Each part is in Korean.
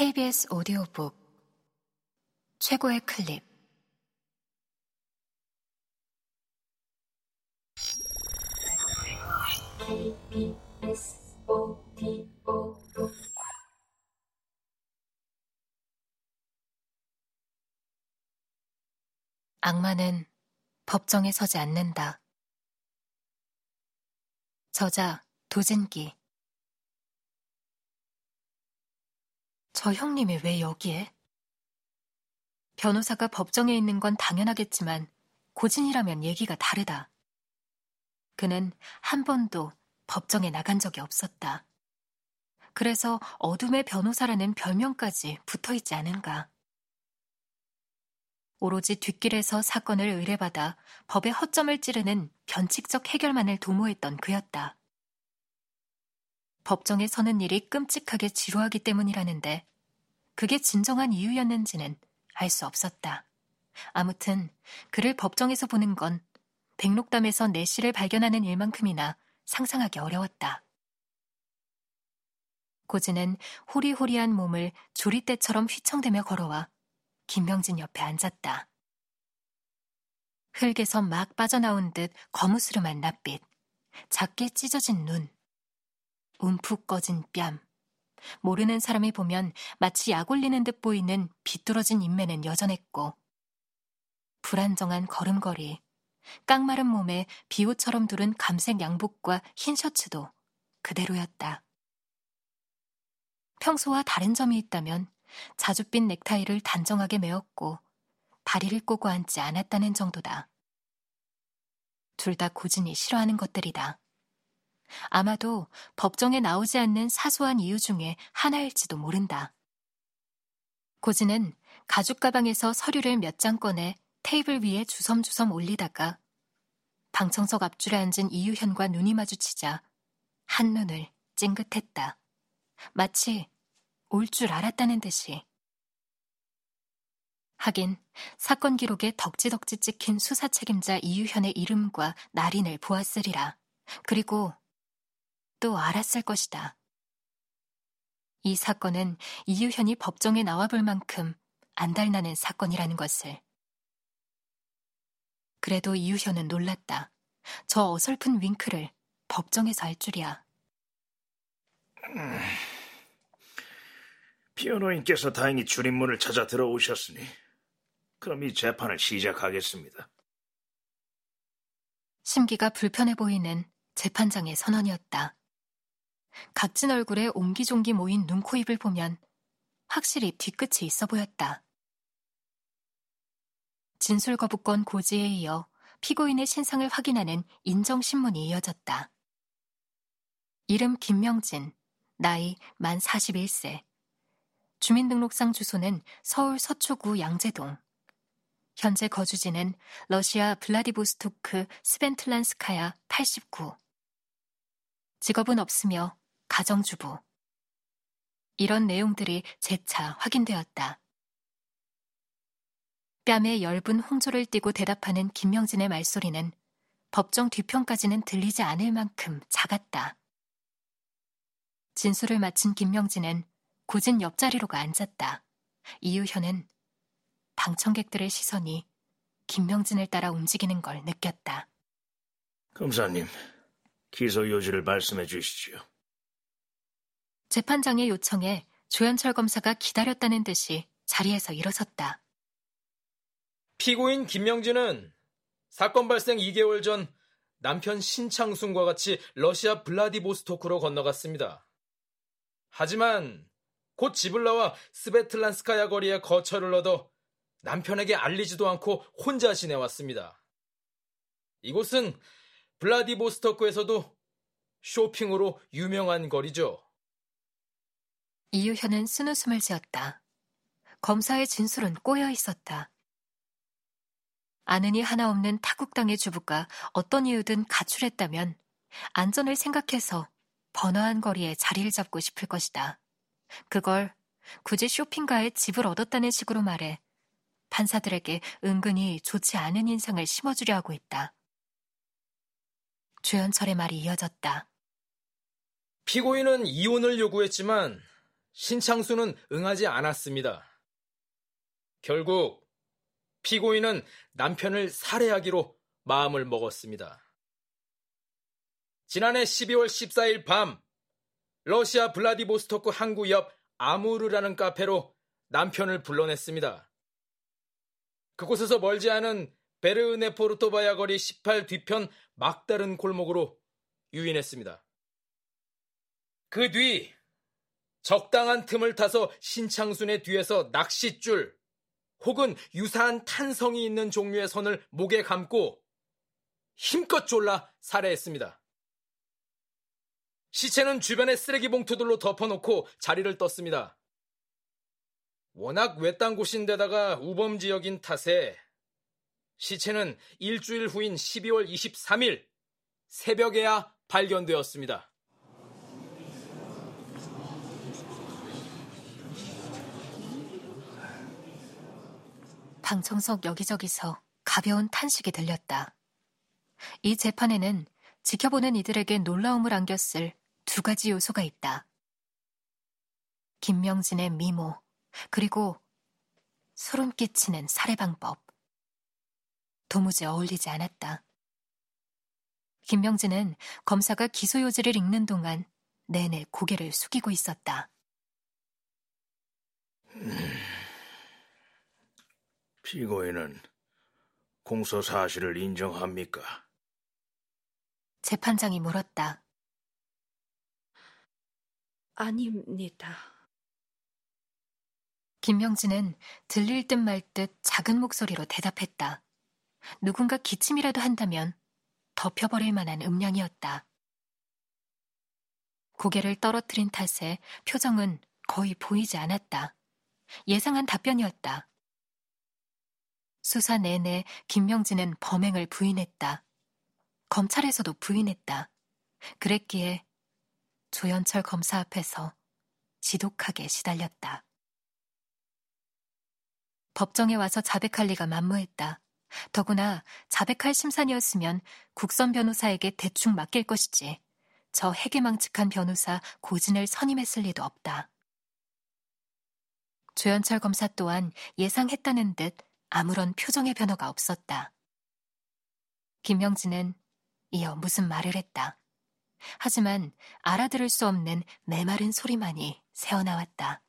KBS 오디오북 최고의 클립. KBS 오디오북. 악마는 법정에 서지 않는다. 저자 도진기 저 형님이 왜 여기에? 변호사가 법정에 있는 건 당연하겠지만 고진이라면 얘기가 다르다. 그는 한 번도 법정에 나간 적이 없었다. 그래서 어둠의 변호사라는 별명까지 붙어 있지 않은가. 오로지 뒷길에서 사건을 의뢰받아 법의 허점을 찌르는 변칙적 해결만을 도모했던 그였다. 법정에 서는 일이 끔찍하게 지루하기 때문이라는데 그게 진정한 이유였는지는 알 수 없었다. 아무튼 그를 법정에서 보는 건 백록담에서 내시를 발견하는 일만큼이나 상상하기 어려웠다. 고진은 호리호리한 몸을 조리대처럼 휘청대며 걸어와 김병진 옆에 앉았다. 흙에서 막 빠져나온 듯 거무스름한 낯빛, 작게 찢어진 눈, 움푹 꺼진 뺨, 모르는 사람이 보면 마치 약 올리는 듯 보이는 비뚤어진 인매는 여전했고, 불안정한 걸음걸이, 깡마른 몸에 비옷처럼 두른 감색 양복과 흰 셔츠도 그대로였다. 평소와 다른 점이 있다면 자줏빛 넥타이를 단정하게 메었고 다리를 꼬고 앉지 않았다는 정도다. 둘 다 고진이 싫어하는 것들이다. 아마도 법정에 나오지 않는 사소한 이유 중에 하나일지도 모른다. 고진은 가죽 가방에서 서류를 몇 장 꺼내 테이블 위에 주섬주섬 올리다가 방청석 앞줄에 앉은 이유현과 눈이 마주치자 한눈을 찡긋했다. 마치 올 줄 알았다는 듯이. 하긴 사건 기록에 덕지덕지 찍힌 수사 책임자 이유현의 이름과 날인을 보았으리라. 그리고 또 알았을 것이다. 이 사건은 이유현이 법정에 나와 볼 만큼 안달나는 사건이라는 것을. 그래도 이유현은 놀랐다. 저 어설픈 윙크를 법정에서 할 줄이야. 음, 피아노인께서 다행히 줄임문을 찾아 들어오셨으니 그럼 이 재판을 시작하겠습니다. 심기가 불편해 보이는 재판장의 선언이었다. 각진 얼굴에 옹기종기 모인 눈, 코, 입을 보면 확실히 뒤끝이 있어 보였다. 진술 거부권 고지에 이어 피고인의 신상을 확인하는 인정신문이 이어졌다. 이름 김명진, 나이 만 41세. 주민등록상 주소는 서울 서초구 양재동. 현재 거주지는 러시아 블라디보스토크 스벤틀란스카야 89. 직업은 없으며 가정주부. 이런 내용들이 재차 확인되었다. 뺨에 엷은 홍조를 띠고 대답하는 김명진의 말소리는 법정 뒤편까지는 들리지 않을 만큼 작았다. 진술을 마친 김명진은 고진 옆자리로 가 앉았다. 이유현은 방청객들의 시선이 김명진을 따라 움직이는 걸 느꼈다. 검사님, 기소 요지를 말씀해 주시지요. 재판장의 요청에 조현철 검사가 기다렸다는 듯이 자리에서 일어섰다. 피고인 김명진은 사건 발생 2개월 전 남편 신창순과 같이 러시아 블라디보스토크로 건너갔습니다. 하지만 곧 집을 나와 스베틀란스카야 거리에 거처를 얻어 남편에게 알리지도 않고 혼자 지내왔습니다. 이곳은 블라디보스토크에서도 쇼핑으로 유명한 거리죠. 이유현은 쓴웃음을 지었다. 검사의 진술은 꼬여 있었다. 아는이 하나 없는 타국당의 주부가 어떤 이유든 가출했다면 안전을 생각해서 번화한 거리에 자리를 잡고 싶을 것이다. 그걸 굳이 쇼핑가에 집을 얻었다는 식으로 말해 판사들에게 은근히 좋지 않은 인상을 심어주려 하고 있다. 주현철의 말이 이어졌다. 피고인은 이혼을 요구했지만 신창수는 응하지 않았습니다. 결국 피고인은 남편을 살해하기로 마음을 먹었습니다. 지난해 12월 14일 밤 러시아 블라디보스토크 항구 옆 아무르라는 카페로 남편을 불러냈습니다. 그곳에서 멀지 않은 베르네포르토바야 거리 18 뒤편 막다른 골목으로 유인했습니다. 그 뒤 적당한 틈을 타서 신창순의 뒤에서 낚싯줄 혹은 유사한 탄성이 있는 종류의 선을 목에 감고 힘껏 졸라 살해했습니다. 시체는 주변의 쓰레기 봉투들로 덮어놓고 자리를 떴습니다. 워낙 외딴 곳인데다가 우범 지역인 탓에 시체는 일주일 후인 12월 23일 새벽에야 발견되었습니다. 방청석 여기저기서 가벼운 탄식이 들렸다. 이 재판에는 지켜보는 이들에게 놀라움을 안겼을 두 가지 요소가 있다. 김명진의 미모, 그리고 소름 끼치는 살해 방법. 도무지 어울리지 않았다. 김명진은 검사가 기소 요지를 읽는 동안 내내 고개를 숙이고 있었다. 피고인은 공소 사실을 인정합니까? 재판장이 물었다. 아닙니다. 김명진은 들릴 듯말듯 작은 목소리로 대답했다. 누군가 기침이라도 한다면 덮여버릴 만한 음량이었다. 고개를 떨어뜨린 탓에 표정은 거의 보이지 않았다. 예상한 답변이었다. 수사 내내 김명진은 범행을 부인했다. 검찰에서도 부인했다. 그랬기에 조현철 검사 앞에서 지독하게 시달렸다. 법정에 와서 자백할 리가 만무했다. 더구나 자백할 심산이었으면 국선 변호사에게 대충 맡길 것이지. 저 해괴망측한 변호사 고진을 선임했을 리도 없다. 조현철 검사 또한 예상했다는 듯 아무런 표정의 변화가 없었다. 김명진은 이어 무슨 말을 했다. 하지만 알아들을 수 없는 메마른 소리만이 새어나왔다.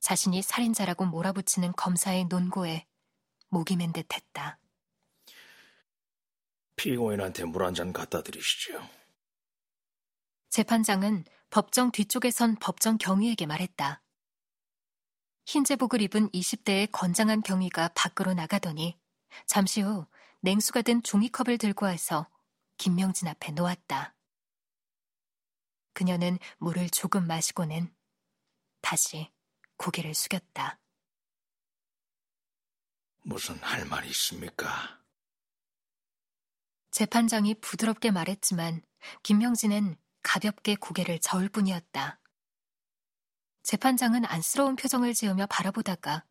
자신이 살인자라고 몰아붙이는 검사의 논고에 목이 맨 듯했다. 피고인한테 물 한 잔 갖다 드리시죠. 재판장은 법정 뒤쪽에 선 법정 경위에게 말했다. 흰 제복을 입은 20대의 건장한 경위가 밖으로 나가더니 잠시 후 냉수가 든 종이컵을 들고 와서 김명진 앞에 놓았다. 그녀는 물을 조금 마시고는 다시 고개를 숙였다. 무슨 할 말이 있습니까? 재판장이 부드럽게 말했지만 김명진은 가볍게 고개를 저을 뿐이었다. 재판장은 안쓰러운 표정을 지으며 바라보다가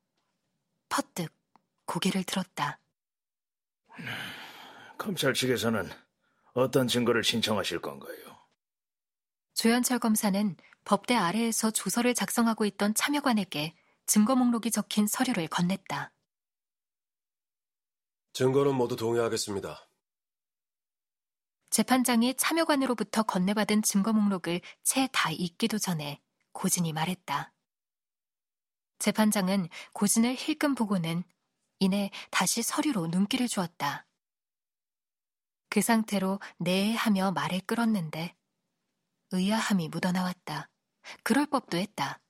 퍼뜩 고개를 들었다. 검찰 측에서는 어떤 증거를 신청하실 건가요? 조현철 검사는 법대 아래에서 조서를 작성하고 있던 참여관에게 증거 목록이 적힌 서류를 건넸다. 증거는 모두 동의하겠습니다. 재판장이 참여관으로부터 건네받은 증거 목록을 채 다 읽기도 전에 고진이 말했다. 재판장은 고진을 힐끔 보고는 이내 다시 서류로 눈길을 주었다. 그 상태로 네 하며 말을 끌었는데 의아함이 묻어나왔다. 그럴 법도 했다.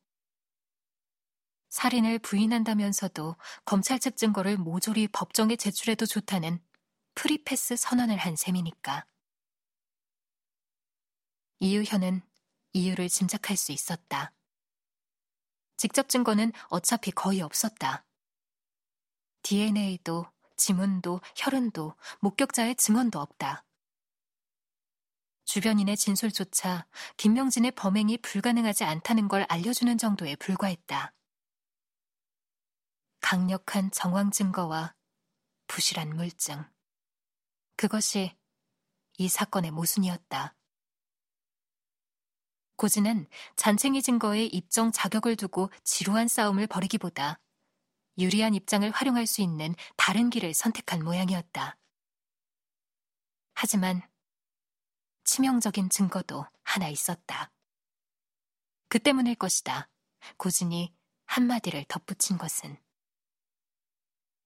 살인을 부인한다면서도 검찰 측 증거를 모조리 법정에 제출해도 좋다는 free pass 선언을 한 셈이니까. 이유현은 이유를 짐작할 수 있었다. 직접 증거는 어차피 거의 없었다. DNA도 지문도 혈흔도 목격자의 증언도 없다. 주변인의 진술조차 김명진의 범행이 불가능하지 않다는 걸 알려주는 정도에 불과했다. 강력한 정황 증거와 부실한 물증. 그것이 이 사건의 모순이었다. 고진은 잔챙이 증거의 입정 자격을 두고 지루한 싸움을 벌이기보다 유리한 입장을 활용할 수 있는 다른 길을 선택한 모양이었다. 하지만 치명적인 증거도 하나 있었다. 그 때문일 것이다. 고진이 한마디를 덧붙인 것은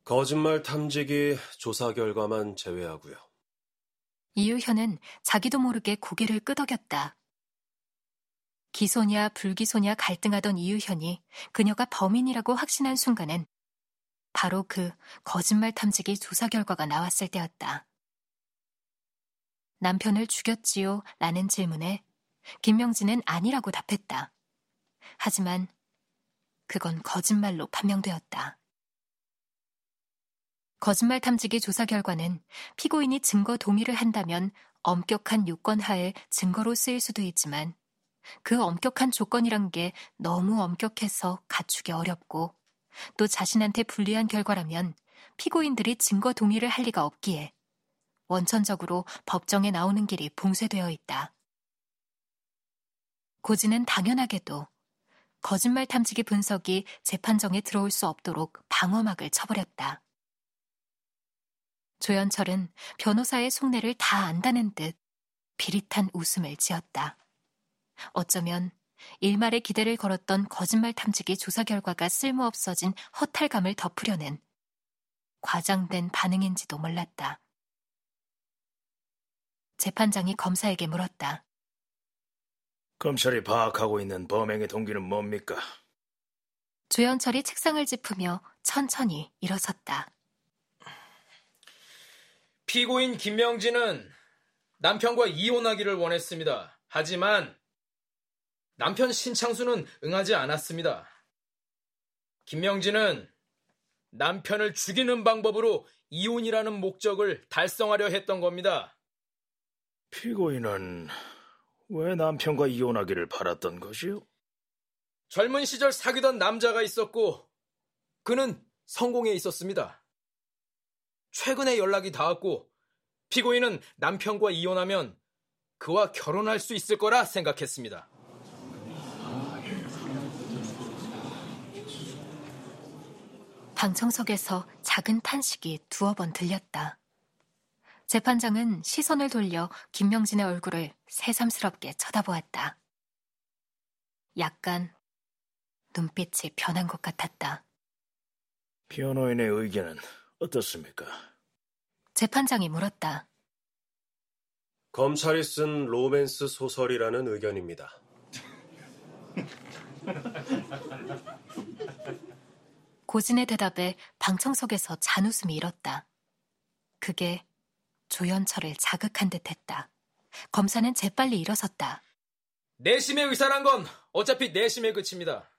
거짓말 탐지기 조사 결과만 제외하고요. 이유현은 자기도 모르게 고개를 끄덕였다. 기소냐 불기소냐 갈등하던 이유현이 그녀가 범인이라고 확신한 순간은 바로 그 거짓말 탐지기 조사 결과가 나왔을 때였다. 남편을 죽였지요? 라는 질문에 김명진은 아니라고 답했다. 하지만 그건 거짓말로 판명되었다. 거짓말 탐지기 조사 결과는 피고인이 증거 동의를 한다면 엄격한 요건 하에 증거로 쓰일 수도 있지만 그 엄격한 조건이란 게 너무 엄격해서 갖추기 어렵고 또 자신한테 불리한 결과라면 피고인들이 증거 동의를 할 리가 없기에 원천적으로 법정에 나오는 길이 봉쇄되어 있다. 고지는 당연하게도 거짓말 탐지기 분석이 재판정에 들어올 수 없도록 방어막을 쳐버렸다. 조연철은 변호사의 속내를 다 안다는 듯 비릿한 웃음을 지었다. 어쩌면 일말의 기대를 걸었던 거짓말 탐지기 조사 결과가 쓸모없어진 허탈감을 덮으려는 과장된 반응인지도 몰랐다. 재판장이 검사에게 물었다. 검찰이 파악하고 있는 범행의 동기는 뭡니까? 조연철이 책상을 짚으며 천천히 일어섰다. 피고인 김명진은 남편과 이혼하기를 원했습니다. 하지만 남편 신창수는 응하지 않았습니다. 김명진은 남편을 죽이는 방법으로 이혼이라는 목적을 달성하려 했던 겁니다. 피고인은 왜 남편과 이혼하기를 바랐던 것이요? 젊은 시절 사귀던 남자가 있었고 그는 성공해 있었습니다. 최근에 연락이 닿았고 피고인은 남편과 이혼하면 그와 결혼할 수 있을 거라 생각했습니다. 방청석에서 작은 탄식이 두어 번 들렸다. 재판장은 시선을 돌려 김명진의 얼굴을 새삼스럽게 쳐다보았다. 약간 눈빛이 변한 것 같았다. 변호인의 의견은 어떻습니까? 재판장이 물었다. 검찰이 쓴 로맨스 소설이라는 의견입니다. 고진의 대답에 방청석에서 잔웃음이 일었다. 그게 조연철을 자극한 듯 했다. 검사는 재빨리 일어섰다. 내심의 의사란 건 어차피 내심에 그칩니다.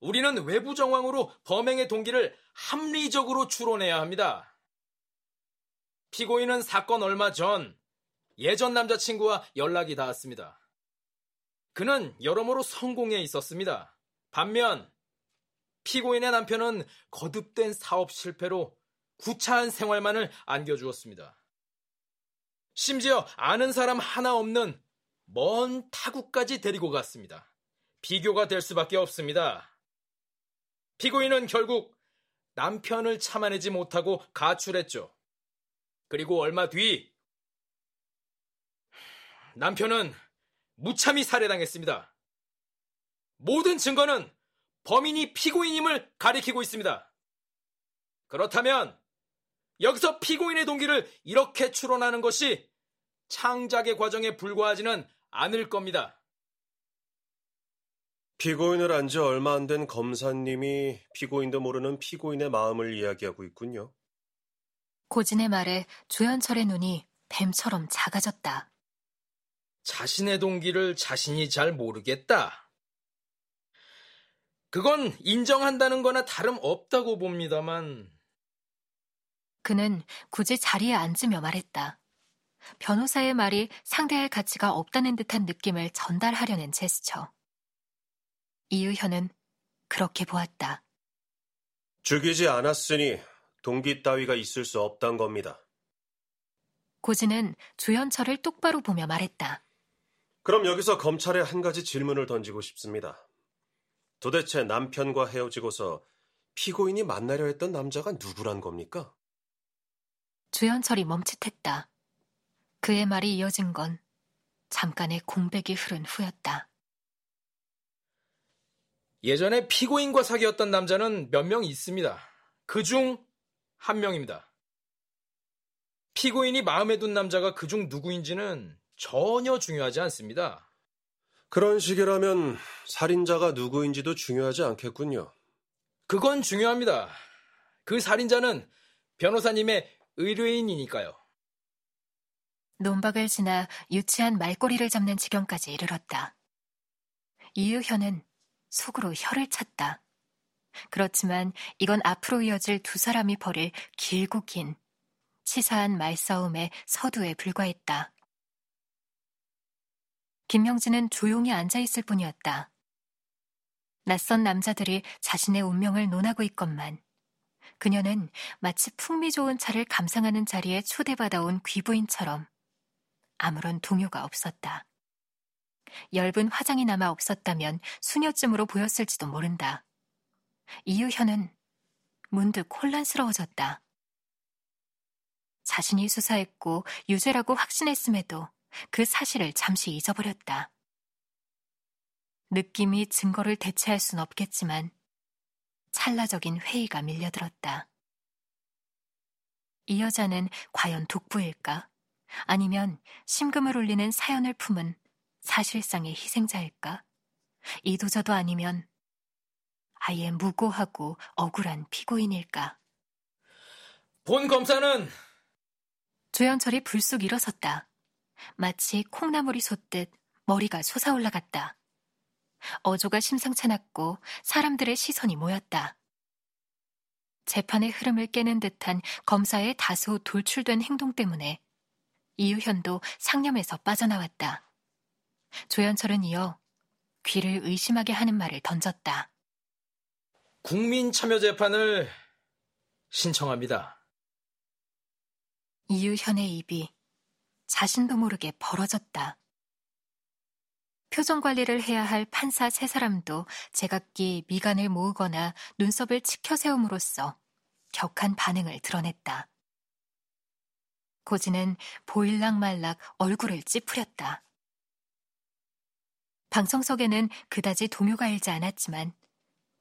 우리는 외부 정황으로 범행의 동기를 합리적으로 추론해야 합니다. 피고인은 사건 얼마 전 예전 남자친구와 연락이 닿았습니다. 그는 여러모로 성공해 있었습니다. 반면 피고인의 남편은 거듭된 사업 실패로 구차한 생활만을 안겨주었습니다. 심지어 아는 사람 하나 없는 먼 타국까지 데리고 갔습니다. 비교가 될 수밖에 없습니다. 피고인은 결국 남편을 참아내지 못하고 가출했죠. 그리고 얼마 뒤 남편은 무참히 살해당했습니다. 모든 증거는 범인이 피고인임을 가리키고 있습니다. 그렇다면 여기서 피고인의 동기를 이렇게 추론하는 것이 창작의 과정에 불과하지는 않을 겁니다. 피고인을 안 지 얼마 안 된 검사님이 피고인도 모르는 피고인의 마음을 이야기하고 있군요. 고진의 말에 조현철의 눈이 뱀처럼 작아졌다. 자신의 동기를 자신이 잘 모르겠다. 그건 인정한다는 거나 다름없다고 봅니다만. 그는 굳이 자리에 앉으며 말했다. 변호사의 말이 상대할 가치가 없다는 듯한 느낌을 전달하려는 제스처. 이유현은 그렇게 보았다. 죽이지 않았으니 동기 따위가 있을 수 없단 겁니다. 고진은 조현철을 똑바로 보며 말했다. 그럼 여기서 검찰에 한 가지 질문을 던지고 싶습니다. 도대체 남편과 헤어지고서 피고인이 만나려 했던 남자가 누구란 겁니까? 주현철이 멈칫했다. 그의 말이 이어진 건 잠깐의 공백이 흐른 후였다. 예전에 피고인과 사귀었던 남자는 몇 명 있습니다. 그 중 한 명입니다. 피고인이 마음에 둔 남자가 그 중 누구인지는 전혀 중요하지 않습니다. 그런 식이라면 살인자가 누구인지도 중요하지 않겠군요. 그건 중요합니다. 그 살인자는 변호사님의 의뢰인이니까요. 논박을 지나 유치한 말꼬리를 잡는 지경까지 이르렀다. 이유현은 속으로 혀를 찼다. 그렇지만 이건 앞으로 이어질 두 사람이 벌일 길고 긴 치사한 말싸움의 서두에 불과했다. 김명진은 조용히 앉아 있을 뿐이었다. 낯선 남자들이 자신의 운명을 논하고 있건만 그녀는 마치 풍미 좋은 차를 감상하는 자리에 초대받아온 귀부인처럼 아무런 동요가 없었다. 엷은 화장이 남아 없었다면 수녀쯤으로 보였을지도 모른다. 이유현은 문득 혼란스러워졌다. 자신이 수사했고 유죄라고 확신했음에도 그 사실을 잠시 잊어버렸다. 느낌이 증거를 대체할 순 없겠지만 찰나적인 회의가 밀려들었다. 이 여자는 과연 독부일까? 아니면 심금을 울리는 사연을 품은 사실상의 희생자일까? 이도저도 아니면 아예 무고하고 억울한 피고인일까? 본 검사는 조현철이 불쑥 일어섰다. 마치 콩나물이 솟듯 머리가 솟아올라갔다. 어조가 심상찮았고 사람들의 시선이 모였다. 재판의 흐름을 깨는 듯한 검사의 다소 돌출된 행동 때문에 이유현도 상념에서 빠져나왔다. 조현철은 이어 귀를 의심하게 하는 말을 던졌다. 국민 참여 재판을 신청합니다. 이유현의 입이 자신도 모르게 벌어졌다. 표정 관리를 해야 할 판사 세 사람도 제각기 미간을 모으거나 눈썹을 치켜 세움으로써 격한 반응을 드러냈다. 고지는 보일락말락 얼굴을 찌푸렸다. 방청석에는 그다지 동요가 일지 않았지만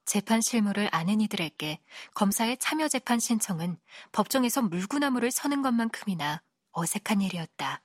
재판 실무를 아는 이들에게 검사의 참여 재판 신청은 법정에서 물구나무를 서는 것만큼이나 어색한 일이었다.